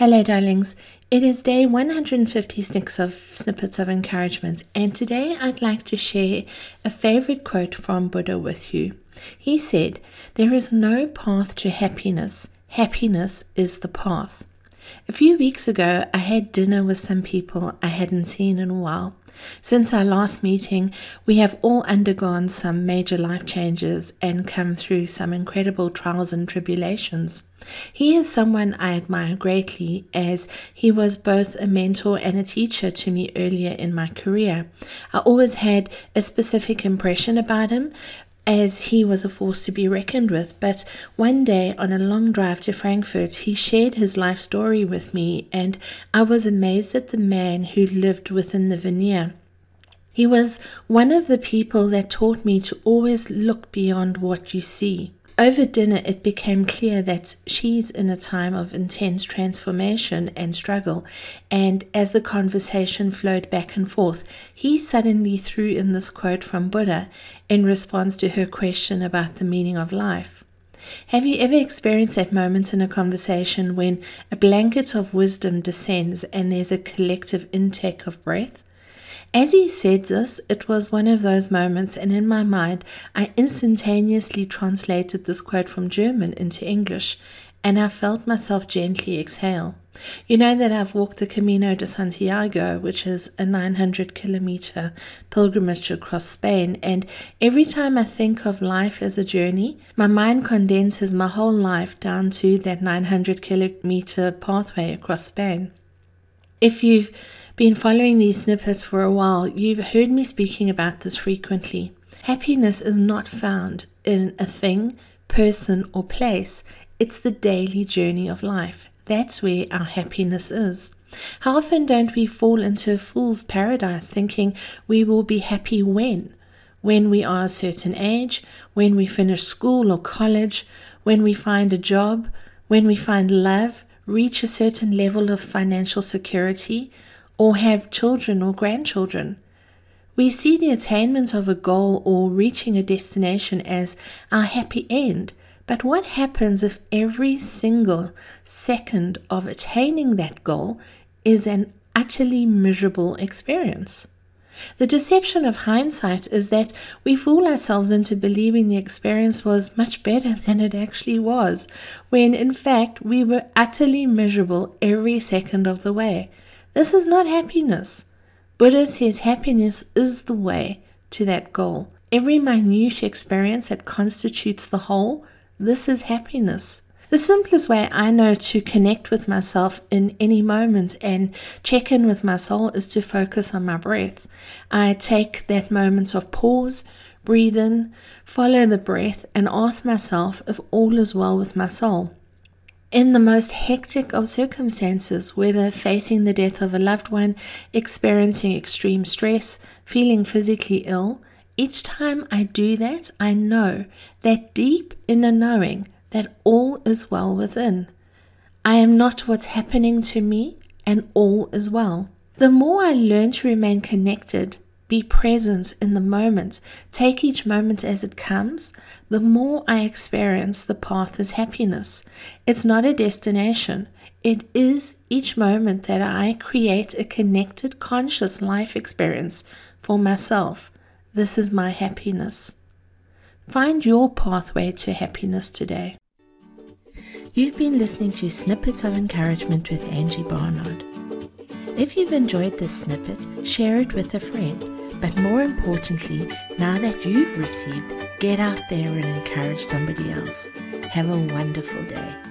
Hello, darlings. It is day 156 of Snippets of Encouragement, and today I'd like to share a favorite quote from Buddha with you. He said, There is no path to happiness, happiness is the path. A few weeks ago, I had dinner with some people I hadn't seen in a while. Since our last meeting, we have all undergone some major life changes and come through some incredible trials and tribulations. He is someone I admire greatly as he was both a mentor and a teacher to me earlier in my career. I always had a specific impression about him, as he was a force to be reckoned with. But one day on a long drive to Frankfurt, he shared his life story with me, and I was amazed at the man who lived within the veneer. He was one of the people that taught me to always look beyond what you see. Over dinner, it became clear that she's in a time of intense transformation and struggle. And as the conversation flowed back and forth, he suddenly threw in this quote from Buddha in response to her question about the meaning of life. Have you ever experienced that moment in a conversation when a blanket of wisdom descends and there's a collective intake of breath? As he said this, it was one of those moments, and in my mind, I instantaneously translated this quote from German into English, and I felt myself gently exhale. You know that I've walked the Camino de Santiago, which is a 900 kilometer pilgrimage across Spain, and every time I think of life as a journey, my mind condenses my whole life down to that 900 kilometer pathway across Spain. If you've been following these snippets for a while, you've heard me speaking about this frequently. Happiness is not found in a thing, person, or place, it's the daily journey of life. That's where our happiness is. How often don't we fall into a fool's paradise thinking we will be happy when? When we are a certain age, when we finish school or college, when we find a job, when we find love, reach a certain level of financial security, or have children or grandchildren. We see the attainment of a goal or reaching a destination as our happy end. But what happens if every single second of attaining that goal is an utterly miserable experience? The deception of hindsight is that we fool ourselves into believing the experience was much better than it actually was, when in fact we were utterly miserable every second of the way. This is not happiness. Buddha says happiness is the way to that goal. Every minute experience that constitutes the whole, this is happiness. The simplest way I know to connect with myself in any moment and check in with my soul is to focus on my breath. I take that moment of pause, breathe in, follow the breath, and ask myself if all is well with my soul. In the most hectic of circumstances, whether facing the death of a loved one, experiencing extreme stress, feeling physically ill, each time I do that, I know that deep inner knowing that all is well within. I am not what's happening to me, and all is well. The more I learn to remain connected be present in the moment, take each moment as it comes, the more I experience the path as happiness. It's not a destination, it is each moment that I create a connected, conscious life experience for myself. This is my happiness. Find your pathway to happiness today. You've been listening to Snippets of Encouragement with Angie Barnard. If you've enjoyed this snippet, share it with a friend but more importantly, now that you've received, get out there and encourage somebody else. Have a wonderful day.